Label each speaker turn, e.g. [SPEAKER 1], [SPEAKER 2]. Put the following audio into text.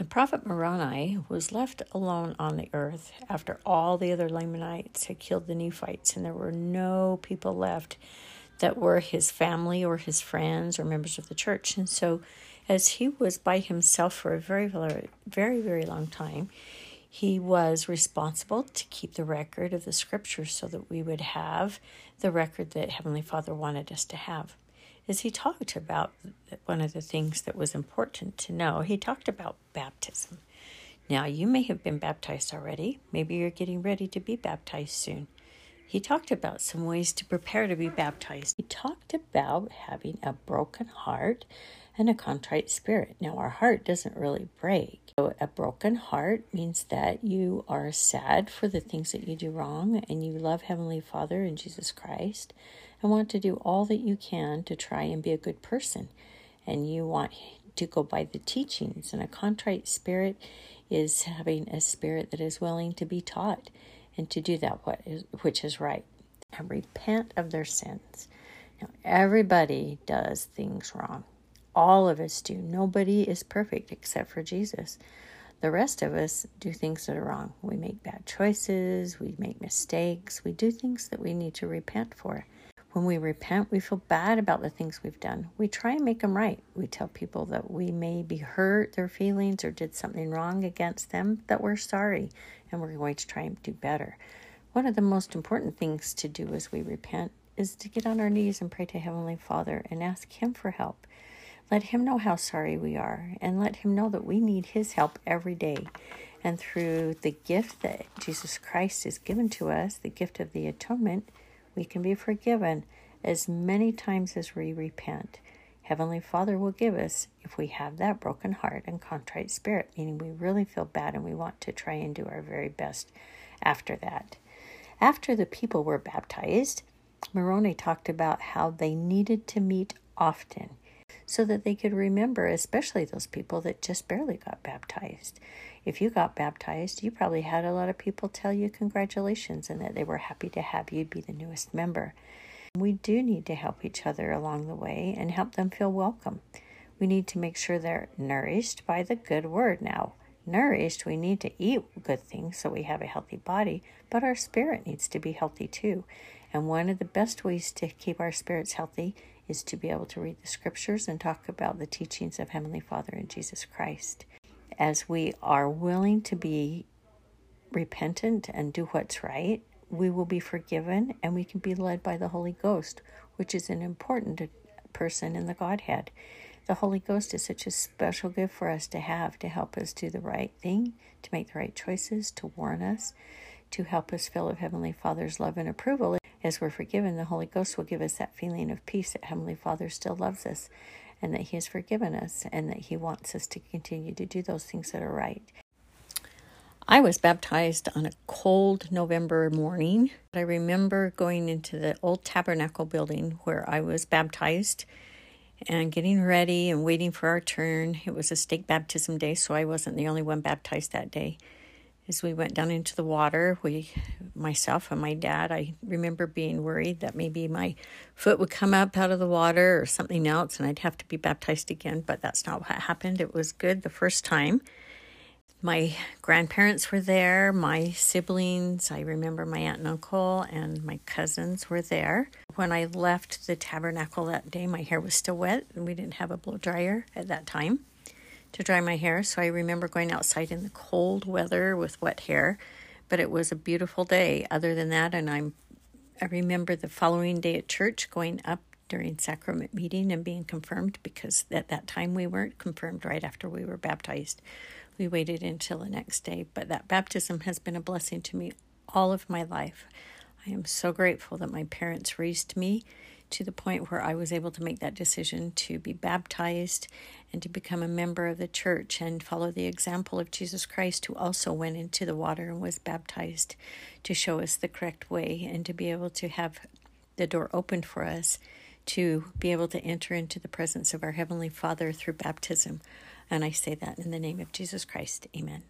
[SPEAKER 1] The prophet Moroni was left alone on the earth after all the other Lamanites had killed the Nephites, and there were no people left that were his family or his friends or members of the church. And so, as he was by himself for a very, very, very, very long time, he was responsible to keep the record of the scriptures so that we would have the record that Heavenly Father wanted us to have is he talked about one of the things that was important to know. He talked about baptism. Now, you may have been baptized already. Maybe you're getting ready to be baptized soon. He talked about some ways to prepare to be baptized. He talked about having a broken heart and a contrite spirit. Now, our heart doesn't really break. So a broken heart means that you are sad for the things that you do wrong and you love Heavenly Father and Jesus Christ and want to do all that you can to try and be a good person. And you want to go by the teachings. And a contrite spirit is having a spirit that is willing to be taught and to do that what is, which is right and repent of their sins. Now, everybody does things wrong. All of us do. Nobody is perfect except for Jesus. The rest of us do things that are wrong. We make bad choices, we make mistakes, we do things that we need to repent for. When we repent, we feel bad about the things we've done. We try and make them right. We tell people that we may be hurt their feelings or did something wrong against them, that we're sorry and we're going to try and do better. One of the most important things to do as we repent is to get on our knees and pray to Heavenly Father and ask Him for help. Let Him know how sorry we are and let Him know that we need His help every day. And through the gift that Jesus Christ has given to us, the gift of the atonement, we can be forgiven as many times as we repent. Heavenly Father will give us if we have that broken heart and contrite spirit, meaning we really feel bad and we want to try and do our very best after that. After the people were baptized, Moroni talked about how they needed to meet often so that they could remember, especially those people that just barely got baptized. If you got baptized, you probably had a lot of people tell you congratulations and that they were happy to have you be the newest member. We do need to help each other along the way and help them feel welcome. We need to make sure they're nourished by the good word now. Nourished, we need to eat good things so we have a healthy body, but our spirit needs to be healthy too. And one of the best ways to keep our spirits healthy is to be able to read the scriptures and talk about the teachings of Heavenly Father and Jesus Christ as we are willing to be repentant and do what's right, we will be forgiven and we can be led by the Holy Ghost, which is an important person in the Godhead. The Holy Ghost is such a special gift for us to have to help us do the right thing, to make the right choices, to warn us, to help us feel of Heavenly Father's love and approval. As we're forgiven, the Holy Ghost will give us that feeling of peace that Heavenly Father still loves us and that He has forgiven us and that He wants us to continue to do those things that are right. I was baptized on a cold November morning. I remember going into the old tabernacle building where I was baptized and getting ready and waiting for our turn. It was a state baptism day, so I wasn't the only one baptized that day as we went down into the water, we, myself and my dad, I remember being worried that maybe my foot would come up out of the water or something else and I'd have to be baptized again, but that's not what happened. It was good the first time. My grandparents were there, my siblings, I remember my aunt and uncle and my cousins were there. When I left the tabernacle that day, my hair was still wet and we didn't have a blow dryer at that time to dry my hair. So I remember going outside in the cold weather with wet hair, but it was a beautiful day. Other than that, and I'm I remember the following day at church going up during sacrament meeting and being confirmed because at that time we weren't confirmed right after we were baptized. We waited until the next day, but that baptism has been a blessing to me all of my life. I am so grateful that my parents raised me to the point where I was able to make that decision to be baptized and to become a member of the church and follow the example of Jesus Christ, who also went into the water and was baptized to show us the correct way and to be able to have the door opened for us to be able to enter into the presence of our Heavenly Father through baptism. And I say that in the name of Jesus Christ. Amen.